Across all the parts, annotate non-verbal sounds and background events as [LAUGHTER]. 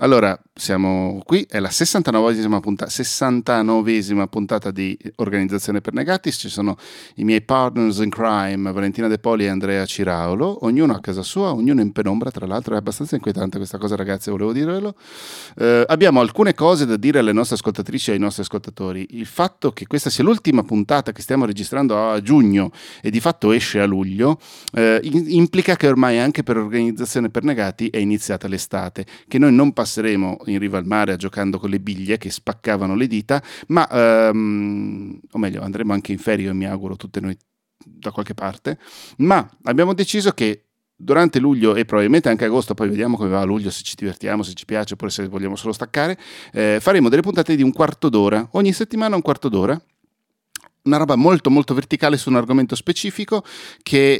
Allora, siamo qui, è la 69esima, punta- 69esima puntata di Organizzazione per Negati, ci sono i miei partners in crime, Valentina De Poli e Andrea Ciraulo, ognuno a casa sua, ognuno in penombra, tra l'altro è abbastanza inquietante questa cosa ragazzi, volevo dirvelo. Eh, abbiamo alcune cose da dire alle nostre ascoltatrici e ai nostri ascoltatori. Il fatto che questa sia l'ultima puntata che stiamo registrando a giugno e di fatto esce a luglio, eh, implica che ormai anche per Organizzazione per Negati è iniziata l'estate, che noi non passiamo passeremo in riva al mare giocando con le biglie che spaccavano le dita, ma, ehm, o meglio, andremo anche in ferie, mi auguro, tutte noi da qualche parte, ma abbiamo deciso che durante luglio e probabilmente anche agosto, poi vediamo come va a luglio, se ci divertiamo, se ci piace, oppure se vogliamo solo staccare, eh, faremo delle puntate di un quarto d'ora, ogni settimana un quarto d'ora, una roba molto molto verticale su un argomento specifico che,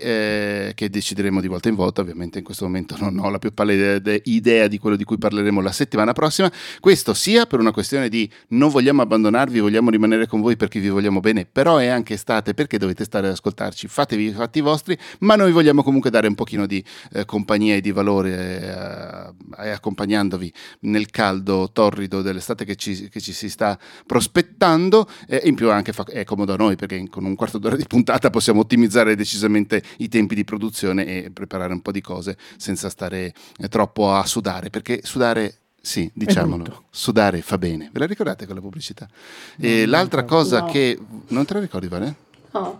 eh, che, decideremo di volta in volta, ovviamente in questo momento non ho la più pallida idea di quello di cui parleremo la settimana prossima, questo sia per una questione di non vogliamo abbandonarvi, vogliamo rimanere con voi perché vi vogliamo bene, però è anche estate perché dovete stare ad ascoltarci, fatevi i fatti vostri, ma noi vogliamo comunque dare un pochino di eh, compagnia e di valore eh, accompagnandovi nel caldo torrido dell'estate che ci, che ci si sta prospettando e in più anche fa, è comodo noi perché con un quarto d'ora di puntata possiamo ottimizzare decisamente i tempi di produzione e preparare un po' di cose senza stare eh, troppo a sudare, perché sudare sì, diciamolo, sudare fa bene. Ve la ricordate quella pubblicità? E no, l'altra no, cosa no. che... Non te la ricordi, Vale?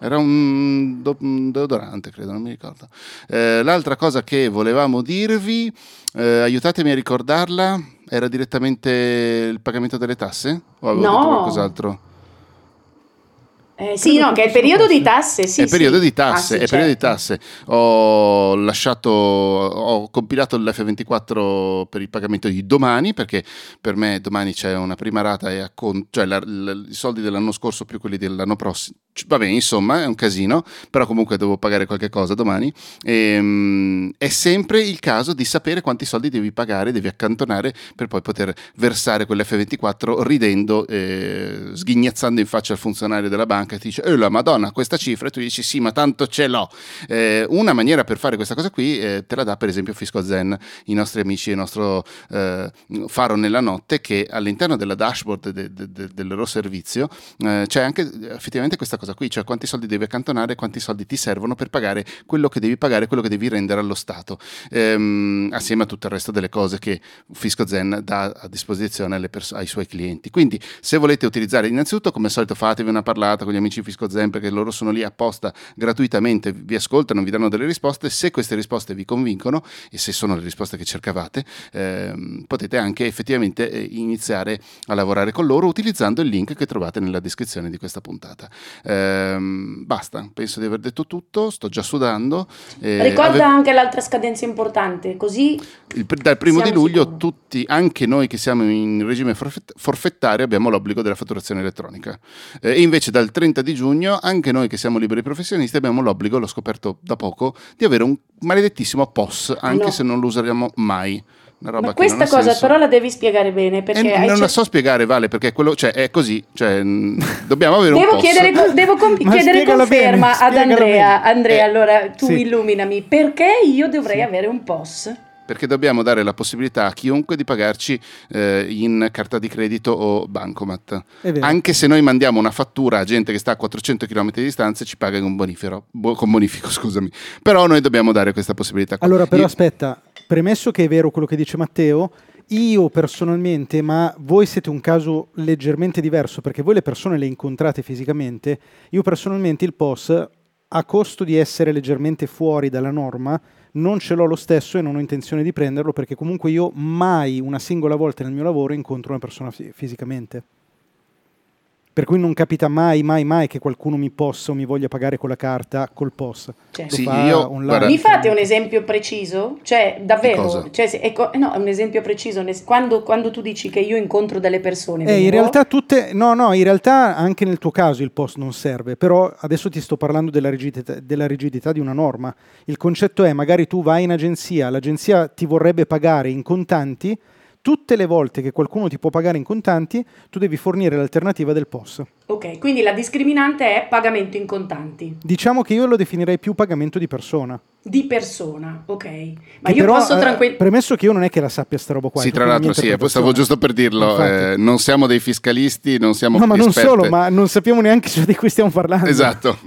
Era un, do, un, deodorante, credo, non mi ricordo. Eh, l'altra cosa che volevamo dirvi, eh, aiutatemi a ricordarla, era direttamente il pagamento delle tasse? O avevo no. detto qualcos'altro? Eh, sì, no, che è il periodo di tasse. Sì, è periodo di tasse, ah, sì, è periodo di certo. tasse. Ho lasciato, ho compilato l'F24 per il pagamento di domani, perché per me domani c'è una prima rata e accont- cioè la, la, i soldi dell'anno scorso più quelli dell'anno prossimo. Va bene, insomma, è un casino, però comunque devo pagare qualche cosa domani. E, um, è sempre il caso di sapere quanti soldi devi pagare, devi accantonare per poi poter versare quell'F24 ridendo, eh, sghignazzando in faccia al funzionario della banca banca ti dice, oh la madonna, questa cifra, e tu dici sì, ma tanto ce l'ho. Eh, una maniera per fare questa cosa qui eh, te la dà per esempio Fisco Zen, i nostri amici, il nostro eh, faro nella notte, che all'interno della dashboard de, de, de, del loro servizio eh, c'è anche effettivamente questa cosa qui, cioè quanti soldi devi accantonare, quanti soldi ti servono per pagare quello che devi pagare, quello che devi rendere allo Stato, ehm, assieme a tutto il resto delle cose che Fisco Zen dà a disposizione pers- ai suoi clienti. Quindi se volete utilizzare innanzitutto come al solito fatevi una parlata con gli amici Fisco Zen perché loro sono lì apposta gratuitamente, vi ascoltano, vi danno delle risposte, se queste risposte vi convincono e se sono le risposte che cercavate, ehm, potete anche effettivamente eh, iniziare a lavorare con loro utilizzando il link che trovate nella descrizione di questa puntata. Ehm, basta, penso di aver detto tutto, sto già sudando. Eh, Ricorda ave... anche l'altra scadenza importante, così... Il, dal primo di luglio sicuri. tutti, anche noi che siamo in regime forfettario, abbiamo l'obbligo della fatturazione elettronica. Eh, e invece dal 30 30 di giugno anche noi che siamo liberi professionisti abbiamo l'obbligo, l'ho scoperto da poco, di avere un maledettissimo POS, anche no. se non lo useremo mai. Ma questa cosa senso. però la devi spiegare bene perché eh, non la so spiegare Vale perché quello, cioè, è così cioè, [LAUGHS] dobbiamo avere devo un chiedere, devo com- chiedere conferma bene, ad Andrea Andrea eh, allora tu sì. illuminami perché io dovrei sì. avere un POS perché dobbiamo dare la possibilità a chiunque di pagarci eh, in carta di credito o bancomat. Anche se noi mandiamo una fattura a gente che sta a 400 km di distanza ci paga con, bonifero, bo- con bonifico, [LAUGHS] scusami. Però noi dobbiamo dare questa possibilità. Allora, però Io... aspetta, premesso che è vero quello che dice Matteo, io personalmente, ma voi siete un caso leggermente diverso perché voi le persone le incontrate fisicamente, io personalmente il POS a costo di essere leggermente fuori dalla norma non ce l'ho lo stesso e non ho intenzione di prenderlo perché comunque io mai una singola volta nel mio lavoro incontro una persona f- fisicamente. Per cui non capita mai, mai, mai che qualcuno mi possa o mi voglia pagare con la carta col POS. Cioè, sì, io, mi fate un esempio preciso? Cioè, davvero? Cioè, se, ecco, no, un esempio preciso. Quando, quando, tu dici che io incontro delle persone... Eh, in realtà tutte... No, no, in realtà anche nel tuo caso il POS non serve, però adesso ti sto parlando della rigidità, della rigidità di una norma. Il concetto è, magari tu vai in agenzia, l'agenzia ti vorrebbe pagare in contanti, tutte le volte che qualcuno ti può pagare in contanti, tu devi fornire l'alternativa del POS. Ok, quindi la discriminante è pagamento in contanti. Diciamo che io lo definirei più pagamento di persona. Di persona, ok. Ma che io però, posso tranquillamente... Eh, premesso che io non è che la sappia sta roba qua. Sì, tra l'altro sì, stavo giusto per dirlo, eh, non siamo dei fiscalisti, non siamo... No, ma non solo, ma non sappiamo neanche [LAUGHS] di cui stiamo parlando. Esatto.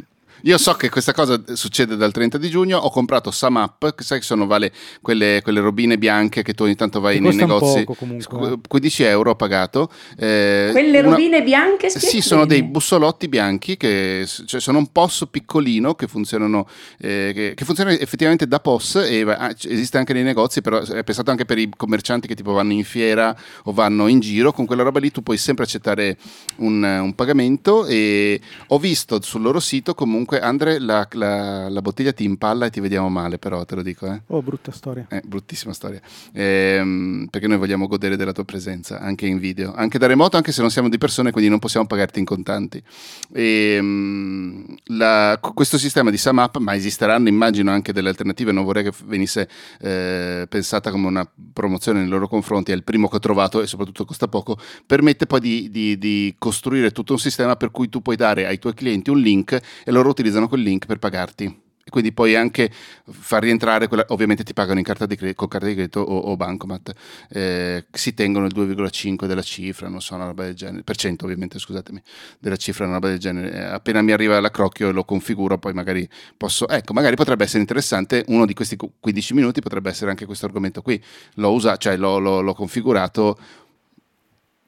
Io so che questa cosa succede dal 30 di giugno. Ho comprato Samap, che sai che sono vale quelle, quelle robine bianche che tu ogni tanto vai che nei negozi. Poco, 15 euro ho pagato. Eh, quelle robine una... bianche? Sì, sono dei bussolotti bianchi che cioè, sono un POS piccolino che funzionano, eh, che, che funzionano effettivamente da POS e ah, esiste anche nei negozi, però è pensato anche per i commercianti che tipo vanno in fiera o vanno in giro. Con quella roba lì tu puoi sempre accettare un, un pagamento e ho visto sul loro sito comunque Comunque, Andre, la, la, la, bottiglia ti impalla e ti vediamo male, però te lo dico. Eh. Oh, brutta storia. Eh, bruttissima storia. Ehm, perché noi vogliamo godere della tua presenza anche in video, anche da remoto, anche se non siamo di persone, quindi non possiamo pagarti in contanti. Ehm, la, questo sistema di SumUp, ma esisteranno, immagino, anche delle alternative. Non vorrei che venisse eh, pensata come una promozione nei loro confronti. È il primo che ho trovato e soprattutto costa poco. Permette poi di, di, di costruire tutto un sistema per cui tu puoi dare ai tuoi clienti un link e loro utilizzano quel link per pagarti. E quindi puoi anche far rientrare, quella, ovviamente ti pagano in carta di credito, con carta di credito o, o bancomat, eh, si tengono il 2,5 della cifra, non so, una roba del genere, per cento ovviamente, scusatemi, della cifra, una roba del genere. Eh, appena mi arriva l'accrocchio lo configuro, poi magari posso, ecco, magari potrebbe essere interessante, uno di questi 15 minuti potrebbe essere anche questo argomento qui, l'ho usato, cioè l'ho, l'ho, l'ho configurato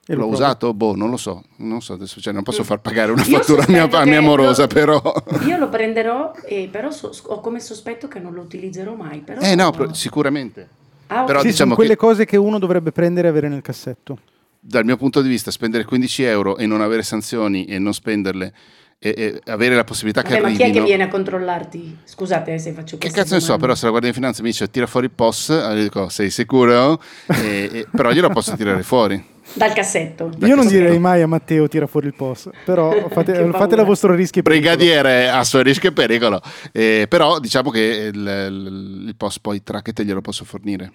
e L'ho usato? Boh, non lo so. Non so adesso, cioè, non posso far pagare una fattura a mia, a mia amorosa, lo, però. Io lo prenderò, e però so, ho come sospetto che non lo utilizzerò mai. Però eh no, no. sicuramente. Ah, però, sì, diciamo sono quelle che... cose che uno dovrebbe prendere e avere nel cassetto. Dal mio punto di vista, spendere 15 euro e non avere sanzioni e non spenderle e, e avere la possibilità Vabbè, che arrivino... Ma chi è che viene a controllarti? Scusate se faccio Che cazzo ne so, però se la Guardia di Finanza mi dice tira fuori il POS, allora dico sei sicuro? e, e, però glielo posso tirare fuori. Dal cassetto. Dal Io non cassetto. direi mai a Matteo tira fuori il POS, però [LAUGHS] fate, fatela a vostro rischio e pericolo. Brigadiere a suo rischio e pericolo. Eh, però diciamo che il, il, il POS poi track te glielo posso fornire.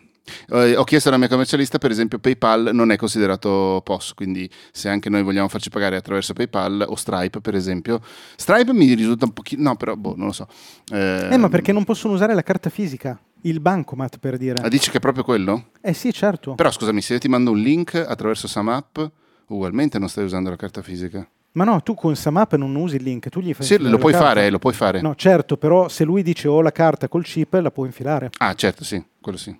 Uh, ho chiesto alla mia commercialista, per esempio, PayPal non è considerato POS, quindi se anche noi vogliamo farci pagare attraverso PayPal o Stripe, per esempio, Stripe mi risulta un pochino, no, però boh, non lo so. Eh, eh ma perché non possono usare la carta fisica? Il bancomat per dire. Ah, dici che è proprio quello? Eh sì, certo. Però scusami, se io ti mando un link attraverso SumUp, ugualmente non stai usando la carta fisica. Ma no, tu con Samap non usi il link, tu gli fai Sì, lo puoi carta. fare, lo puoi fare. No, certo, però se lui dice ho la carta col chip, la può infilare. Ah, certo, sì, quello sì.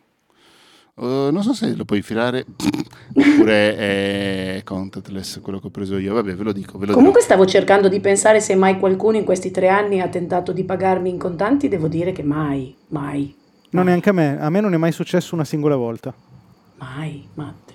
Uh, non so se lo puoi infilare [CLEARS THROAT] oppure è contactless quello che ho preso io. Vabbè, ve lo dico. Ve lo Comunque dirò. stavo cercando di pensare se mai qualcuno in questi tre anni ha tentato di pagarmi in contanti. Devo dire che mai, mai. Non neanche a me. A me non è mai successo una singola volta. Mai, Matte.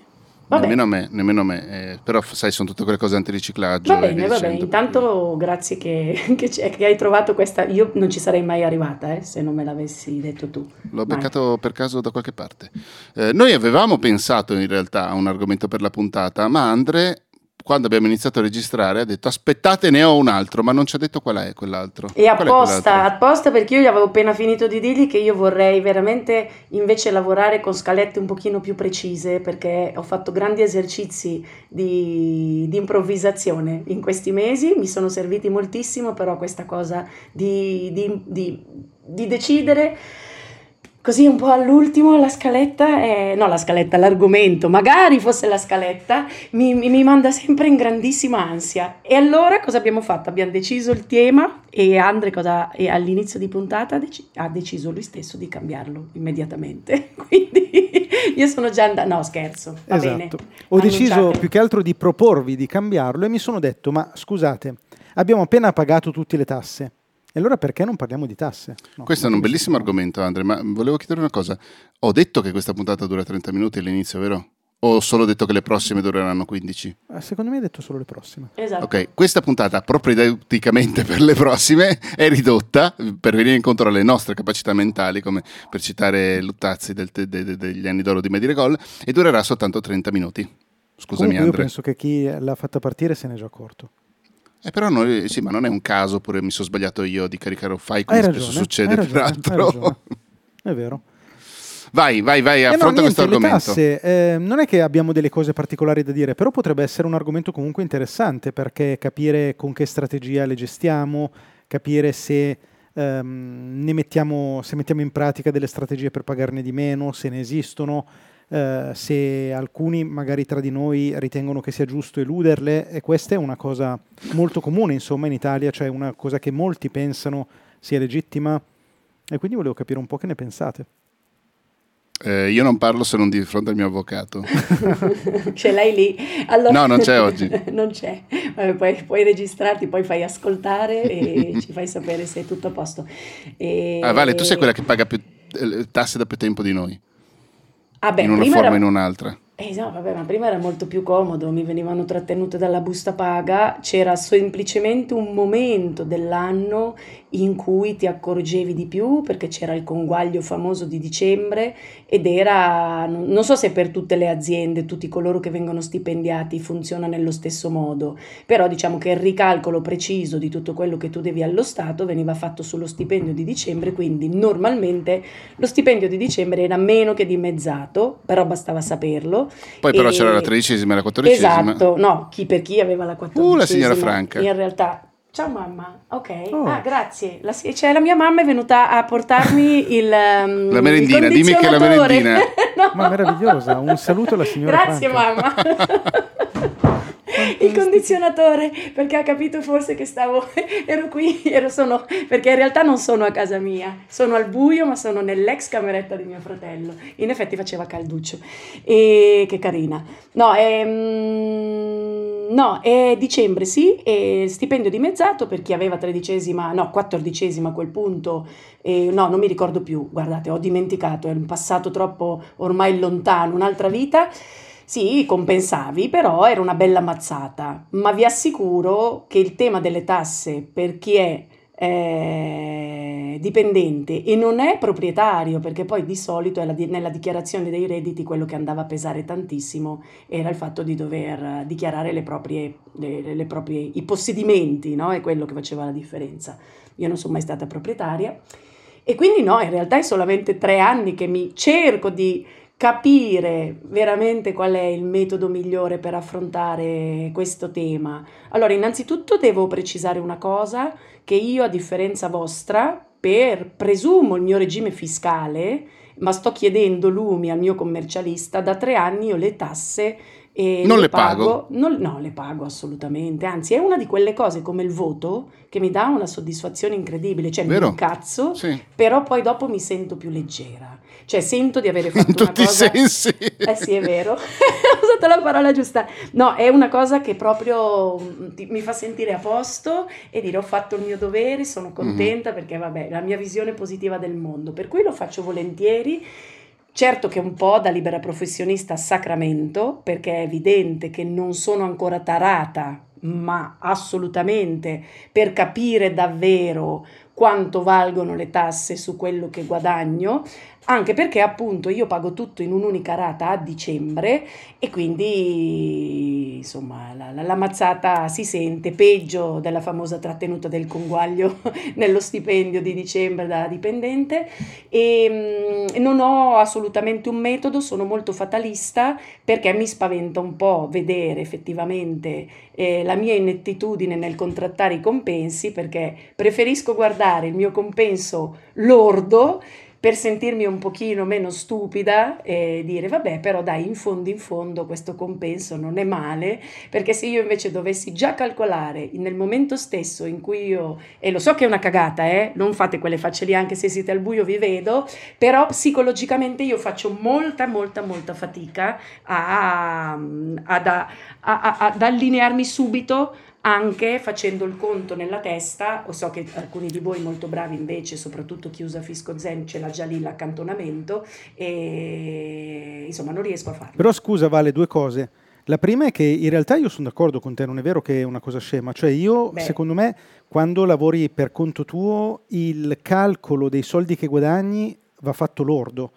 Vabbè. Nemmeno a me, nemmeno a me. Eh, però sai, sono tutte quelle cose antiriciclaggio. Va bene, va bene. Intanto grazie che, [LAUGHS] che, che, hai trovato questa. Io non ci sarei mai arrivata eh, se non me l'avessi detto tu. L'ho mai. beccato per caso da qualche parte. Eh, noi avevamo pensato in realtà a un argomento per la puntata, ma Andre quando abbiamo iniziato a registrare ha detto aspettate ne ho un altro ma non ci ha detto qual è quell'altro. E apposta, apposta perché io gli avevo appena finito di dirgli che io vorrei veramente invece lavorare con scalette un pochino più precise perché ho fatto grandi esercizi di, di improvvisazione in questi mesi mi sono serviti moltissimo però questa cosa di, di, di decidere Così un po' all'ultimo la scaletta, è, no la scaletta, l'argomento, magari fosse la scaletta, mi, mi, mi, manda sempre in grandissima ansia. E allora cosa abbiamo fatto? Abbiamo deciso il tema e Andre cosa, e all'inizio di puntata dec- ha deciso lui stesso di cambiarlo immediatamente. [LAUGHS] Quindi io sono già andata, no scherzo, va esatto. bene. Ho deciso più che altro di proporvi di cambiarlo e mi sono detto, ma scusate, abbiamo appena pagato tutte le tasse e allora perché non parliamo di tasse? No, Questo è un bellissimo argomento, Andre, ma volevo chiedere una cosa. Ho detto che questa puntata dura 30 minuti all'inizio, vero? O ho solo detto che le prossime dureranno 15? Eh, secondo me hai detto solo le prossime. Esatto. Ok, questa puntata propedeuticamente per le prossime è ridotta per venire incontro alle nostre capacità mentali, come per citare Luttazzi del, de, de, degli anni d'oro di Medirigol, e durerà soltanto 30 minuti. Scusami, Comunque Andre. Io penso che chi l'ha fatta partire se ne è già accorto. Eh, però noi, sì, ma non è un caso, oppure mi sono sbagliato io di caricare un file come ragione, spesso succede, ragione, peraltro. È vero. Vai, vai, vai, Eh no, affronta questo argomento. tasse, eh, non è che abbiamo delle cose particolari da dire, però potrebbe essere un argomento comunque interessante perché capire con che strategia le gestiamo, capire se ehm, ne mettiamo, se mettiamo in pratica delle strategie per pagarne di meno, se ne esistono, eh, se alcuni magari tra di noi ritengono che sia giusto eluderle e questa è una cosa molto comune insomma in Italia, cioè una cosa che molti pensano sia legittima e quindi volevo capire un po' che ne pensate. Eh, io non parlo se non di fronte al mio avvocato. [LAUGHS] Ce l'hai lì. Allora- No, non c'è oggi. [LAUGHS] non c'è. Vabbè, poi puoi registrarti, poi fai ascoltare e [LAUGHS] ci fai sapere se è tutto a posto. E- Ah, vale, tu sei quella che paga più eh, tasse da più tempo di noi, Ah, beh, in una forma o era- in un'altra. Eh, no, vabbè, ma prima era molto più comodo, mi venivano trattenute dalla busta paga, c'era semplicemente un momento dell'anno in cui ti accorgevi di più perché c'era il conguaglio famoso di dicembre ed era, non so se per tutte le aziende, tutti coloro che vengono stipendiati funziona nello stesso modo, però diciamo che il ricalcolo preciso di tutto quello che tu devi allo Stato veniva fatto sullo stipendio di dicembre, quindi normalmente lo stipendio di dicembre era meno che dimezzato, però bastava saperlo. Poi però E- c'era la tredicesima e la quattordicesima. Esatto, no, chi per chi aveva la quattordicesima. Uh, la signora Franca. In realtà, ciao mamma, ok, Oh. ah grazie, la, cioè, la mia mamma è venuta a portarmi il um, La merendina, il dimmi che è la merendina. [LAUGHS] No. Ma meravigliosa, un saluto alla signora Grazie Franca. mamma. Il condizionatore perché ha capito forse che stavo [LAUGHS] ero qui, ero sono perché in realtà non sono a casa mia, sono al buio, ma sono nell'ex cameretta di mio fratello. In effetti faceva calduccio. E che carina. No, ehm, no, è dicembre, sì, e stipendio dimezzato per chi aveva tredicesima, no, quattordicesima a quel punto, e no, non mi ricordo più, guardate, ho dimenticato, è un passato troppo ormai lontano, un'altra vita. Sì, compensavi, però era una bella mazzata. Ma vi assicuro che il tema delle tasse per chi è eh, dipendente e non è proprietario, perché poi di solito nella dichiarazione dei redditi quello che andava a pesare tantissimo era il fatto di dover dichiarare le proprie, le- le proprie- i possedimenti, no? È quello che faceva la differenza. Io non sono mai stata proprietaria. E quindi no, in realtà è solamente tre anni che mi cerco di capire veramente qual è il metodo migliore per affrontare questo tema. Allora, innanzitutto devo precisare una cosa, che io a differenza vostra, per presumo il mio regime fiscale, ma sto chiedendo lumi al mio commercialista, da tre anni io le tasse eh, Non le pago? non- no, le pago assolutamente, anzi è una di quelle cose come il voto che mi dà una soddisfazione incredibile, cioè Vero? mi incazzo, Sì. però poi dopo mi sento più leggera, cioè sento di avere fatto In una tutti i cosa... sensi. Eh sì, è vero, [LAUGHS] ho usato la parola giusta. No, è una cosa che proprio mm, ti- mi fa sentire a posto e dire ho fatto il mio dovere, sono contenta perché vabbè, la mia visione positiva del mondo, per cui lo faccio volentieri. Certo che un po' da libera professionista a sacramento, perché è evidente che non sono ancora tarata, ma assolutamente per capire davvero quanto valgono le tasse su quello che guadagno, anche perché appunto io pago tutto in un'unica rata a dicembre e quindi insomma la, la- la mazzata si sente peggio della famosa trattenuta del conguaglio [LAUGHS] nello stipendio di dicembre da dipendente. E mm, non ho assolutamente un metodo, sono molto fatalista perché mi spaventa un po' vedere effettivamente eh, la mia inettitudine nel contrattare i compensi perché preferisco guardare il mio compenso lordo per sentirmi un pochino meno stupida e dire vabbè però dai in fondo in fondo questo compenso non è male perché se io invece dovessi già calcolare nel momento stesso in cui io e lo so che è una cagata eh non fate quelle facce lì anche se siete al buio vi vedo però psicologicamente io faccio molta molta molta fatica a, ad, a- a- ad allinearmi subito anche facendo il conto nella testa, o so che alcuni di voi molto bravi invece, soprattutto chi usa Fisco Zen, ce l'ha già lì l'accantonamento e insomma non riesco a farlo. Però scusa Vale, due cose. La prima è che in realtà io sono d'accordo con te, non è vero che è una cosa scema, cioè io Beh. secondo me quando lavori per conto tuo il calcolo dei soldi che guadagni va fatto lordo,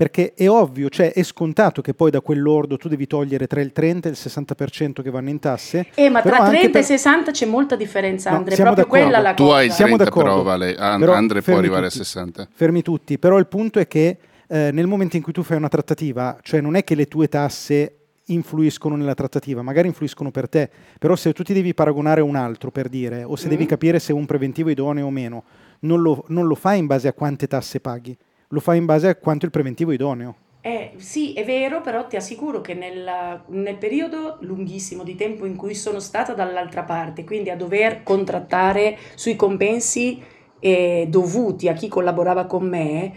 perché è ovvio, cioè è scontato che poi da quel lordo tu devi togliere tra il 30 e il 60% che vanno in tasse. Eh, ma tra anche 30 per- e 60 c'è molta differenza, No, Andre, è siamo proprio d'accordo. quella la Tu cosa. hai Siamo 30 d'accordo. però, Vale. An- Però Andre può arrivare tutti. a 60. Fermi tutti, però il punto è che eh, nel momento in cui tu fai una trattativa, cioè non è che le tue tasse influiscono nella trattativa, magari influiscono per te, però se tu ti devi paragonare a un altro per dire, o se mm. devi capire se è un preventivo idoneo o meno, non lo, non lo fai in base a quante tasse paghi, lo fai in base a quanto il preventivo è idoneo. Eh, sì, è vero, però ti assicuro che nel, nel, periodo lunghissimo di tempo in cui sono stata dall'altra parte, quindi a dover contrattare sui compensi eh, dovuti a chi collaborava con me,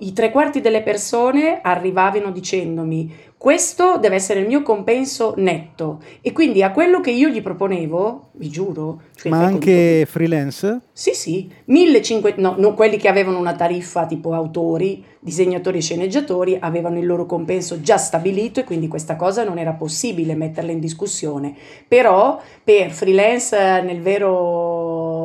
i tre quarti delle persone arrivavano dicendomi questo deve essere il mio compenso netto e quindi a quello che io gli proponevo, vi giuro... Cioè Ma anche conto, freelance? Sì, sì, 1500, no, no, quelli che avevano una tariffa tipo autori, disegnatori e sceneggiatori avevano il loro compenso già stabilito e quindi questa cosa non era possibile metterla in discussione. Però per freelance nel vero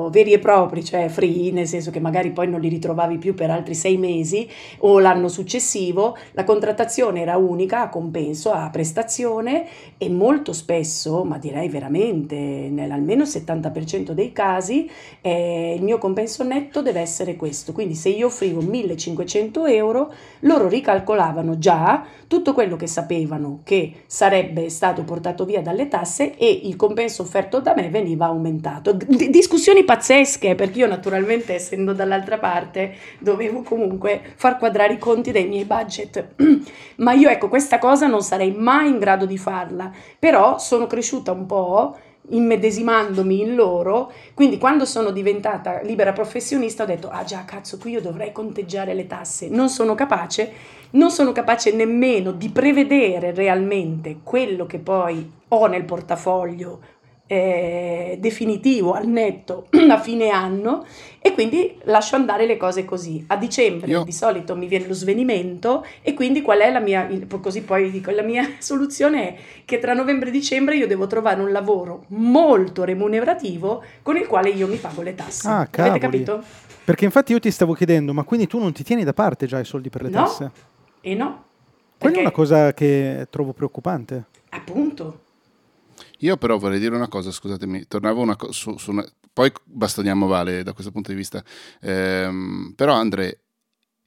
veri e propri, cioè free, nel senso che magari poi non li ritrovavi più per altri sei mesi o l'anno successivo, la contrattazione era unica a compenso, a prestazione e molto spesso, ma direi veramente nell'almeno il 70% dei casi, eh, il mio compenso netto deve essere questo. Quindi se io offrivo 1500 euro, loro ricalcolavano già tutto quello che sapevano che sarebbe stato portato via dalle tasse e il compenso offerto da me veniva aumentato. D- discussioni pazzesche, perché io naturalmente essendo dall'altra parte dovevo comunque far quadrare i conti dei miei budget. [CLEARS THROAT] Ma io ecco, questa cosa non sarei mai in grado di farla, però sono cresciuta un po' immedesimandomi in loro, quindi quando sono diventata libera professionista ho detto, ah già cazzo, qui io dovrei conteggiare le tasse, non sono capace, non sono capace nemmeno di prevedere realmente quello che poi ho nel portafoglio eh, definitivo al netto [CLEARS THROAT] a fine anno e quindi lascio andare le cose così. A dicembre Io... di solito mi viene lo svenimento e quindi qual è la mia, così poi dico, la mia [LAUGHS] soluzione è che tra novembre e dicembre io devo trovare un lavoro molto remunerativo con il quale io mi pago le tasse. Ah, Avete capito? Perché infatti io ti stavo chiedendo, ma quindi tu non ti tieni da parte già i soldi per le no, tasse? E no. Quella è una cosa che trovo preoccupante. Appunto. Io però vorrei dire una cosa, scusatemi, tornavo una co- su, su una, poi bastoniamo Vale da questo punto di vista, ehm, però Andre,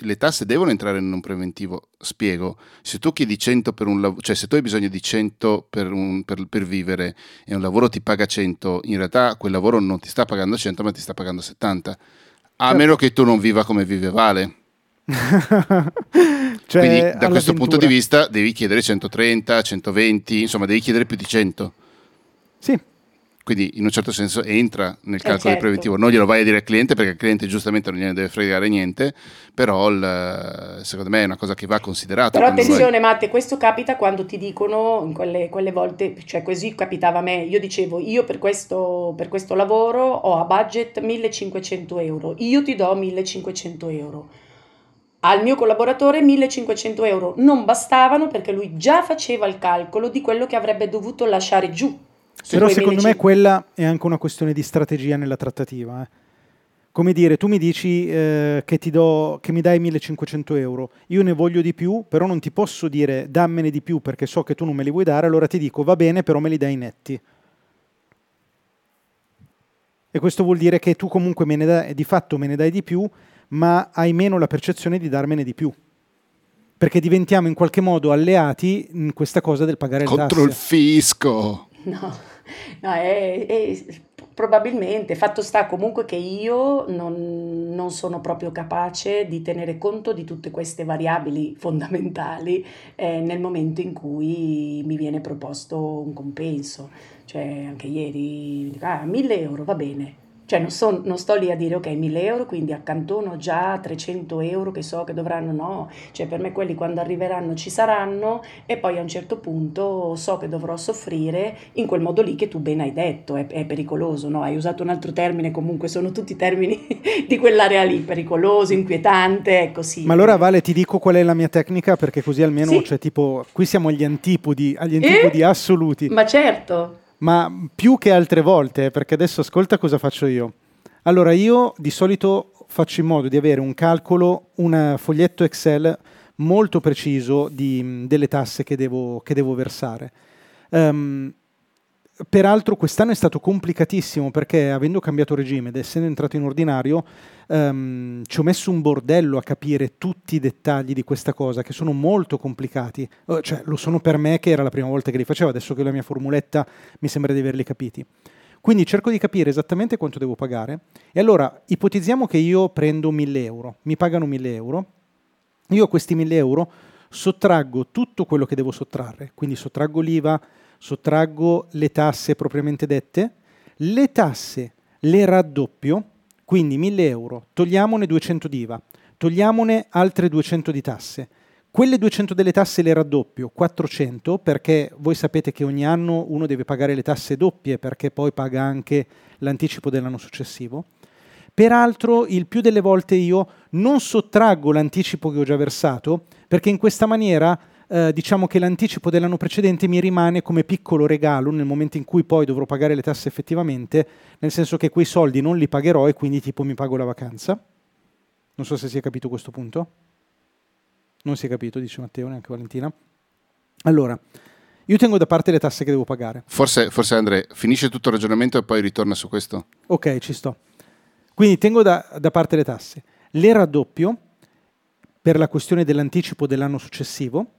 le tasse devono entrare in un preventivo, spiego, se tu chiedi 100 per un lavoro, cioè se tu hai bisogno di 100 per, un, per, per, vivere e un lavoro ti paga 100, in realtà quel lavoro non ti sta pagando 100 ma ti sta pagando 70, a certo. meno che tu non viva come vive Vale. [LAUGHS] cioè, Quindi da questo punto di vista devi chiedere 130, 120, insomma devi chiedere più di 100. Sì. Quindi in un certo senso entra nel calcolo eh certo. preventivo. Non glielo vai a dire al cliente perché il cliente giustamente non gliene deve fregare niente, però il, secondo me è una cosa che va considerata. Però attenzione vai... Matte, questo capita quando ti dicono in quelle, quelle, volte, cioè così capitava a me, io dicevo io per questo, per questo lavoro ho a budget 1500 euro, io ti do 1500 euro al mio collaboratore 1500 euro non bastavano perché lui già faceva il calcolo di quello che avrebbe dovuto lasciare giù però secondo me quella è anche una questione di strategia nella trattativa. Eh. Come dire, tu mi dici eh, che, ti do, che mi dai 1500 euro, io ne voglio di più, però non ti posso dire dammene di più perché so che tu non me li vuoi dare, allora ti dico va bene, però me li dai netti. E questo vuol dire che tu comunque me ne dai, di fatto me ne dai di più, ma hai meno la percezione di darmene di più. Perché diventiamo in qualche modo alleati in questa cosa del pagare il tasse. Contro il fisco. [LAUGHS] No, no è, è, probabilmente. Fatto sta comunque che io non, non, sono proprio capace di tenere conto di tutte queste variabili fondamentali eh, nel momento in cui mi viene proposto un compenso. Cioè, anche ieri, ah, 1000 euro, va bene cioè non, so, non, sto lì a dire ok 1000 euro, quindi accantono già 300 euro che so che dovranno, no, cioè per me quelli quando arriveranno ci saranno e poi a un certo punto so che dovrò soffrire in quel modo lì che tu ben hai detto, è, è pericoloso, no? hai usato un altro termine, comunque sono tutti termini [LAUGHS] di quell'area lì, pericoloso, inquietante, ecco sì. Ma allora Vale ti dico qual è la mia tecnica perché così almeno, sì. cioè tipo, qui siamo agli antipodi, agli antipodi eh? assoluti. Ma certo ma più che altre volte, perché adesso ascolta cosa faccio io. Allora, io di solito faccio in modo di avere un calcolo, un foglietto Excel molto preciso di, delle tasse che devo, che devo versare. Um, Peraltro quest'anno è stato complicatissimo perché avendo cambiato regime ed essendo entrato in ordinario um, ci ho messo un bordello a capire tutti i dettagli di questa cosa che sono molto complicati. Uh, cioè, lo sono per me che era la prima volta che li facevo, adesso che ho la mia formuletta mi sembra di averli capiti. Quindi cerco di capire esattamente quanto devo pagare e allora ipotizziamo che io prendo 1000 euro, mi pagano 1000 euro, io a questi 1000 euro sottraggo tutto quello che devo sottrarre, quindi sottraggo l'IVA, sottraggo le tasse propriamente dette, le tasse le raddoppio, quindi 1000 euro, togliamone 200 di IVA, togliamone altre 200 di tasse, quelle 200 delle tasse le raddoppio, 400, perché voi sapete che ogni anno uno deve pagare le tasse doppie perché poi paga anche l'anticipo dell'anno successivo. Peraltro il più delle volte io non sottraggo l'anticipo che ho già versato perché in questa maniera eh, diciamo che l'anticipo dell'anno precedente mi rimane come piccolo regalo nel momento in cui poi dovrò pagare le tasse effettivamente, nel senso che quei soldi non li pagherò e quindi tipo mi pago la vacanza. Non so se si è capito questo punto. Non si è capito, dice Matteo, neanche Valentina. Allora, io tengo da parte le tasse che devo pagare. Forse, forse Andre, finisce tutto il ragionamento e poi ritorna su questo. Ok, ci sto. Quindi tengo da, da parte le tasse, le raddoppio per la questione dell'anticipo dell'anno successivo.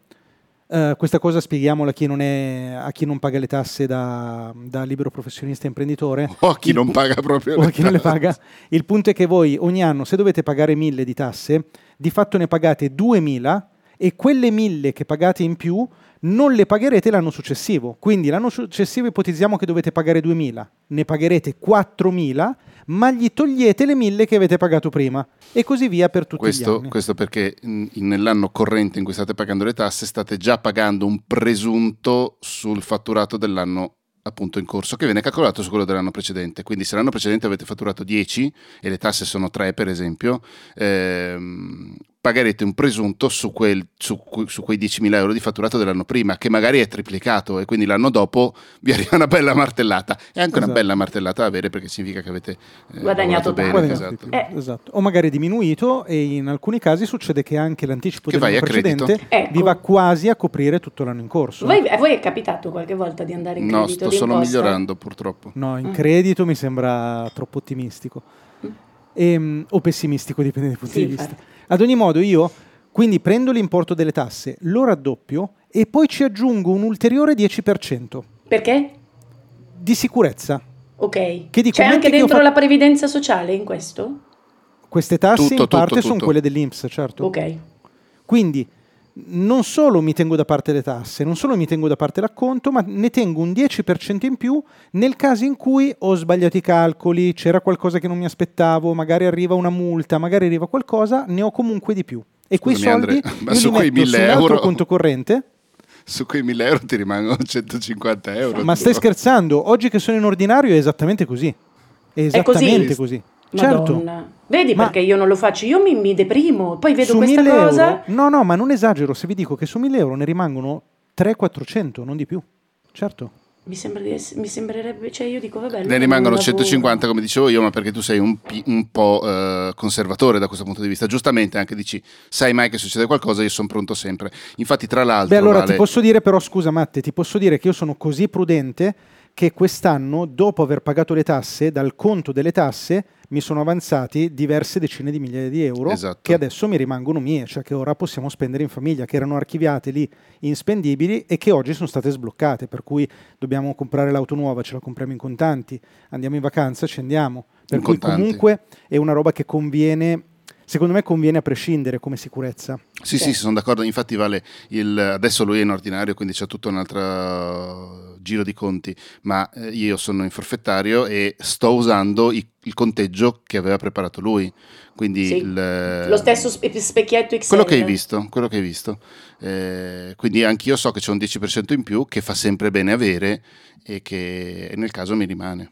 Uh, questa cosa spieghiamola a chi non, è, a chi non paga le tasse da, da libero professionista imprenditore. [LAUGHS] O a chi Il, non paga proprio chi non le paga. Il punto è che voi ogni anno, se dovete pagare 1000 di tasse, di fatto ne pagate 2000 e quelle 1000 che pagate in più non le pagherete l'anno successivo. Quindi l'anno successivo ipotizziamo che dovete pagare 2000, ne pagherete 4000 ma gli togliete le mille che avete pagato prima e così via per tutti questo, gli anni. Questo perché in, nell'anno corrente in cui state pagando le tasse state già pagando un presunto sul fatturato dell'anno appunto in corso che viene calcolato su quello dell'anno precedente. Quindi se l'anno precedente avete fatturato 10 e le tasse sono 3 per esempio, ehm, pagherete un presunto su, quel, su, su, quei 10.000 euro di fatturato dell'anno prima, che magari è triplicato e quindi l'anno dopo [LAUGHS] vi arriva una bella martellata. È anche esatto. una bella martellata da avere perché significa che avete eh, guadagnato bene. Guadagnato esatto. Eh. esatto. O magari diminuito e in alcuni casi succede che anche l'anticipo che dell'anno precedente ecco. vi va quasi a coprire tutto l'anno in corso. Voi, a voi è capitato qualche volta di andare in no, credito? No, sto solo migliorando purtroppo. No, in mm. credito mi sembra troppo ottimistico. Mm. E, ehm, o pessimistico, dipende dai punti sì, di vista. Infatti. Ad ogni modo, io quindi prendo l'importo delle tasse, lo raddoppio e poi ci aggiungo un ulteriore 10%. Perché? Di sicurezza. Ok. Che dico, C'è anche dentro fa... la previdenza sociale in questo? Queste tasse tutto, in tutto, parte tutto. sono quelle dell'Inps, certo. Ok. Quindi non solo mi tengo da parte le tasse, non solo mi tengo da parte l'acconto, ma ne tengo un 10% in più nel caso in cui ho sbagliato i calcoli, c'era qualcosa che non mi aspettavo, magari arriva una multa, magari arriva qualcosa, ne ho comunque di più. E quei Scusami, soldi Andre, ma su quei 1000 euro conto corrente su quei 1000 euro ti rimangono 150 euro. Ma stai scherzando? Oggi che sono in ordinario è esattamente così. È esattamente è così. così. Certo. Vedi ma perché io non lo faccio? Io mi, mi deprimo, poi vedo questa cosa. Euro, no, no, ma non esagero se vi dico che su 1000 euro ne rimangono 300-400, non di più. Certo. Mi, sembra di essere, mi sembrerebbe, cioè io dico vabbè. Ne rimangono 150 come dicevo io, ma perché tu sei un, un po' eh, conservatore da questo punto di vista. Giustamente anche dici, sai mai che succede qualcosa, io sono pronto sempre. Infatti tra l'altro... Beh allora vale... ti posso dire però, scusa Matte, ti posso dire che io sono così prudente che quest'anno, dopo aver pagato le tasse, dal conto delle tasse mi sono avanzati diverse decine di migliaia di euro esatto. che adesso mi rimangono mie, cioè che ora possiamo spendere in famiglia, che erano archiviate lì inspendibili e che oggi sono state sbloccate, per cui dobbiamo comprare l'auto nuova, ce la compriamo in contanti, andiamo in vacanza, ci andiamo. Per in cui contanti. comunque è una roba che conviene secondo me conviene a prescindere come sicurezza. Sì, sì, sì, sono d'accordo. Infatti, vale il, adesso lui è in ordinario, quindi c'è tutto un altro giro di conti. Ma eh, io sono in forfettario e sto usando i, il conteggio che aveva preparato lui. Quindi sì. il, lo stesso specchietto Excel. Quello che hai visto, quello che hai visto. Eh, quindi anch'io so che c'è un 10% in più che fa sempre bene avere e che nel caso mi rimane.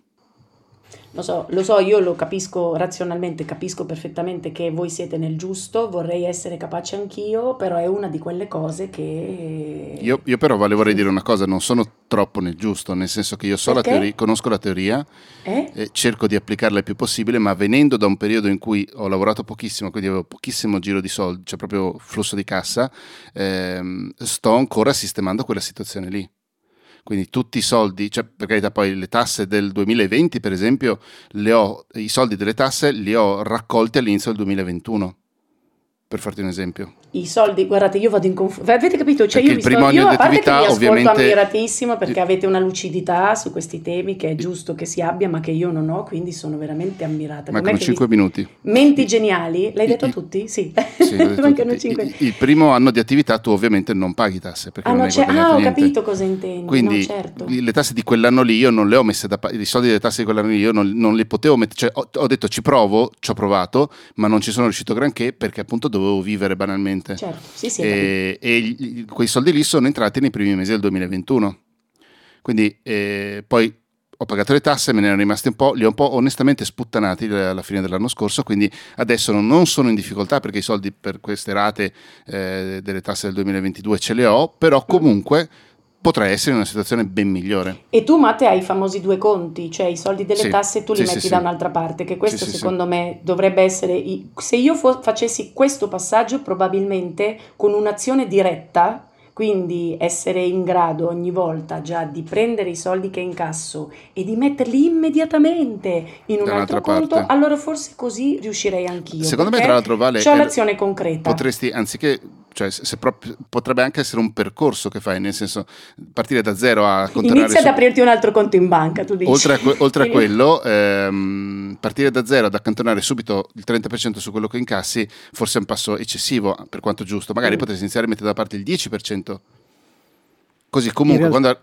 Lo so, lo so, io lo capisco razionalmente, capisco perfettamente che voi siete nel giusto, vorrei essere capace anch'io, però è una di quelle cose che... Io, io però vale, vorrei dire una cosa, non sono troppo nel giusto, nel senso che io so la teoria, conosco la teoria, eh? e cerco di applicarla il più possibile, ma venendo da un periodo in cui ho lavorato pochissimo, quindi avevo pochissimo giro di soldi, cioè proprio flusso di cassa, ehm, sto ancora sistemando quella situazione lì Quindi tutti i soldi, cioè per carità poi le tasse del 2020 per esempio, ho, i soldi delle tasse li ho raccolti all'inizio del 2021, per farti un esempio i soldi, guardate, io vado in confusione. Avete capito? Cioè, perché io il primo sto, anno io, di a parte attività, che vi ovviamente, ammiratissimo perché avete una lucidità su questi temi che è giusto che si abbia, ma che io non ho, quindi sono veramente ammirata. Mancano 5 minuti. Menti geniali, l'hai detto a tutti? Sì, sì [LAUGHS] mancano 5. Il, il, primo anno di attività tu ovviamente non paghi tasse. Perché ah, non c'è, ah ho capito cosa intendi. Quindi no, certo. le tasse di quell'anno lì io non le ho messe da parte, i soldi delle tasse di quell'anno lì io non, non li potevo mettere, cioè ho, ho, detto ci provo, ci ho provato, ma non ci sono riuscito granché perché appunto dovevo vivere banalmente. Certo, sì, sì. E, e quei soldi lì sono entrati nei primi mesi del 2021. Quindi eh, poi ho pagato le tasse, me ne erano rimasti un po', li ho un po' onestamente sputtanati alla fine dell'anno scorso, quindi adesso non sono in difficoltà perché i soldi per queste rate eh, delle tasse del 2022 ce le ho, però comunque potrei essere in una situazione ben migliore. E tu, Matte, hai i famosi due conti, cioè i soldi delle sì, tasse tu li sì, metti sì, da un'altra parte, che questo secondo me dovrebbe essere... Se io fo- facessi questo passaggio, probabilmente con un'azione diretta, quindi essere in grado ogni volta già di prendere i soldi che incasso e di metterli immediatamente in un altro conto, parte. allora forse così riuscirei anch'io. Secondo me, tra l'altro, Vale. Ho l'azione concreta. Potresti, anziché cioè se proprio, potrebbe anche essere un percorso che fai, nel senso partire da zero a controllare... Inizia su... ad aprirti un altro conto in banca, tu dici. Oltre a, oltre a quello, ehm, partire da zero ad accantonare subito il 30% su quello che incassi, forse è un passo eccessivo, per quanto giusto. Magari mm. potresti iniziare a mettere da parte il 10%. Così comunque realtà... quando...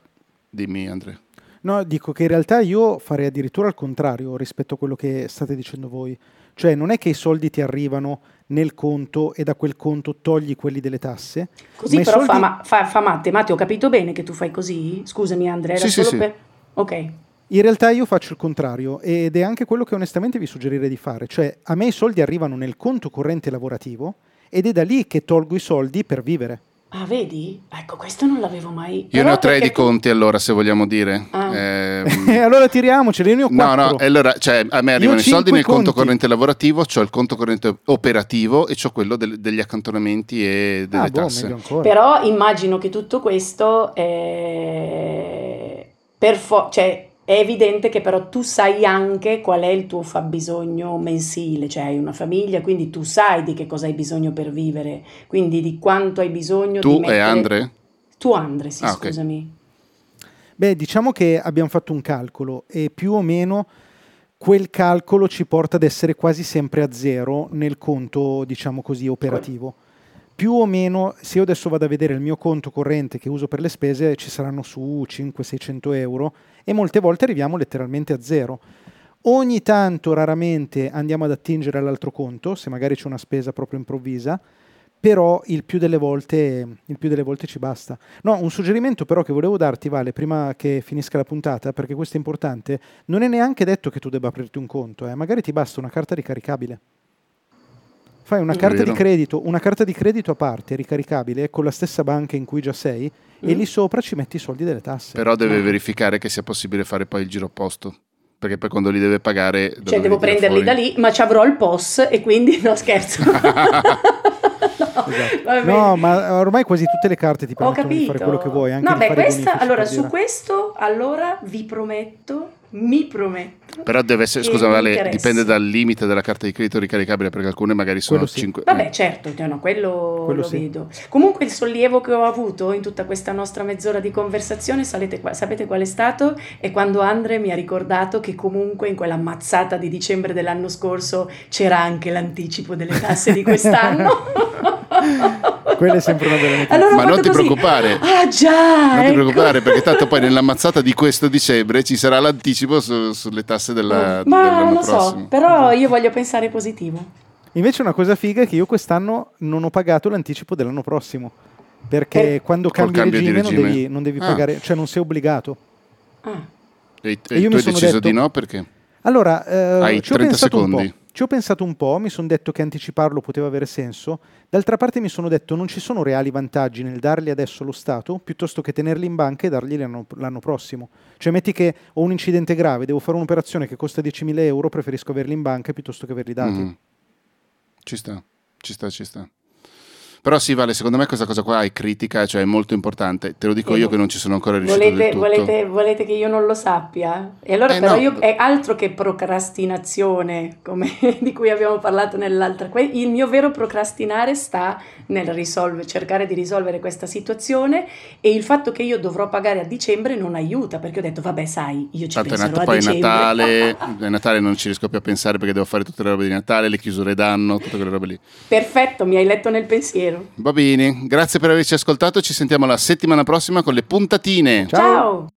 Dimmi Andrea. No, dico che in realtà io farei addirittura il contrario rispetto a quello che state dicendo voi. Cioè non è che i soldi ti arrivano nel conto e da quel conto togli quelli delle tasse. Così però soldi... fa, ma, fa, fa Matte, Matte, ho capito bene che tu fai così? Scusami Andrea, era sì, solo sì, per... Sì. Ok. In realtà io faccio il contrario ed è anche quello che onestamente vi suggerirei di fare, cioè a me i soldi arrivano nel conto corrente lavorativo ed è da lì che tolgo i soldi per vivere. Ah, vedi? Ecco, questo non l'avevo mai... Io Però ne ho tre di tu... conti allora, se vogliamo dire. Ah. Eh, [LAUGHS] allora tiriamoceli, io ne ho quattro. No, no, allora, cioè, a me arrivano i soldi nel conti. conto corrente lavorativo, ho il conto corrente operativo e ho quello del, degli accantonamenti e delle ah, boh, tasse. Però immagino che tutto questo... È... Per fo- cioè, è evidente che però tu sai anche qual è il tuo fabbisogno mensile, cioè hai una famiglia, quindi tu sai di che cosa hai bisogno per vivere, quindi di quanto hai bisogno tu di mettere... e Andre? Tu Andre, sì, ah, scusami. Okay. Beh, diciamo che abbiamo fatto un calcolo e più o meno quel calcolo ci porta ad essere quasi sempre a zero nel conto, diciamo così, operativo più o meno, se io adesso vado a vedere il mio conto corrente che uso per le spese, ci saranno su 500-600 euro e molte volte arriviamo letteralmente a zero. Ogni tanto, raramente, andiamo ad attingere all'altro conto, se magari c'è una spesa proprio improvvisa, però il più delle volte, il più delle volte ci basta. No, un suggerimento però che volevo darti, Vale, prima che finisca la puntata, perché questo è importante, non è neanche detto che tu debba aprirti un conto, eh. magari ti basta una carta ricaricabile. Fai una carta, di credito, una carta di credito a parte, ricaricabile, con la stessa banca in cui già sei, mm. e lì sopra ci metti i soldi delle tasse. Però deve no. verificare che sia possibile fare poi il giro opposto. Perché poi quando li deve pagare... Cioè devo prenderli fuori. da lì, ma ci avrò il POS e quindi no scherzo. [LAUGHS] esatto. no, ma ormai quasi tutte le carte ti permettono di fare quello che vuoi. Anche no, beh, questa, allora su questo, allora vi prometto mi prometto. Però deve essere, scusa, Vale, dipende dal limite della carta di credito ricaricabile, perché alcune magari sono sì. 5. Vabbè, certo, no, quello, quello lo sì. vedo. Comunque il sollievo che ho avuto in tutta questa nostra mezz'ora di conversazione, sapete, sapete qual è stato? È quando Andre mi ha ricordato che comunque in quella mazzata di dicembre dell'anno scorso c'era anche l'anticipo delle tasse di quest'anno. [LAUGHS] Quella è sempre una bella notizia. Allora Ma non ti così. preoccupare. Ah già! Non ecco. ti preoccupare perché tanto poi nella mazzata di questo dicembre ci sarà l'anticipo su, sulle tasse della, Ma dell'anno non lo prossimo. so, però io voglio pensare positivo. Invece una cosa figa è che io quest'anno non ho pagato l'anticipo dell'anno prossimo. Perché eh, quando cambi regime, regime, non devi, non devi ah. pagare, cioè non sei obbligato. Ah. E, e, e io tu hai deciso detto, di no perché? Allora, eh, hai 30 secondi. Ci ho pensato un po', mi sono detto che anticiparlo poteva avere senso, d'altra parte mi sono detto non ci sono reali vantaggi nel darli adesso allo Stato piuttosto che tenerli in banca e darli l'anno, l'anno prossimo. Cioè metti che ho un incidente grave, devo fare un'operazione che costa 10.000 euro, preferisco averli in banca piuttosto che averli dati. Mm. Ci sta, ci sta, ci sta. Però sì, Vale, secondo me questa cosa qua è critica, cioè è molto importante. Te lo dico io che non ci sono ancora riuscito volete, volete, volete, che io non lo sappia? E allora eh però no. io, è altro che procrastinazione, come [LAUGHS] di cui abbiamo parlato nell'altra. Il mio vero procrastinare sta nel risolvere, cercare di risolvere questa situazione e il fatto che io dovrò pagare a dicembre non aiuta, perché ho detto, vabbè, sai, io ci Tanto penserò nato a poi dicembre. Natale, [LAUGHS] è Natale non ci riesco più a pensare perché devo fare tutte le robe di Natale, le chiusure d'anno, tutte quelle robe lì. Perfetto, mi hai letto nel pensiero. Va bene, grazie per averci ascoltato, ci sentiamo la settimana prossima con le puntatine. Ciao. Ciao.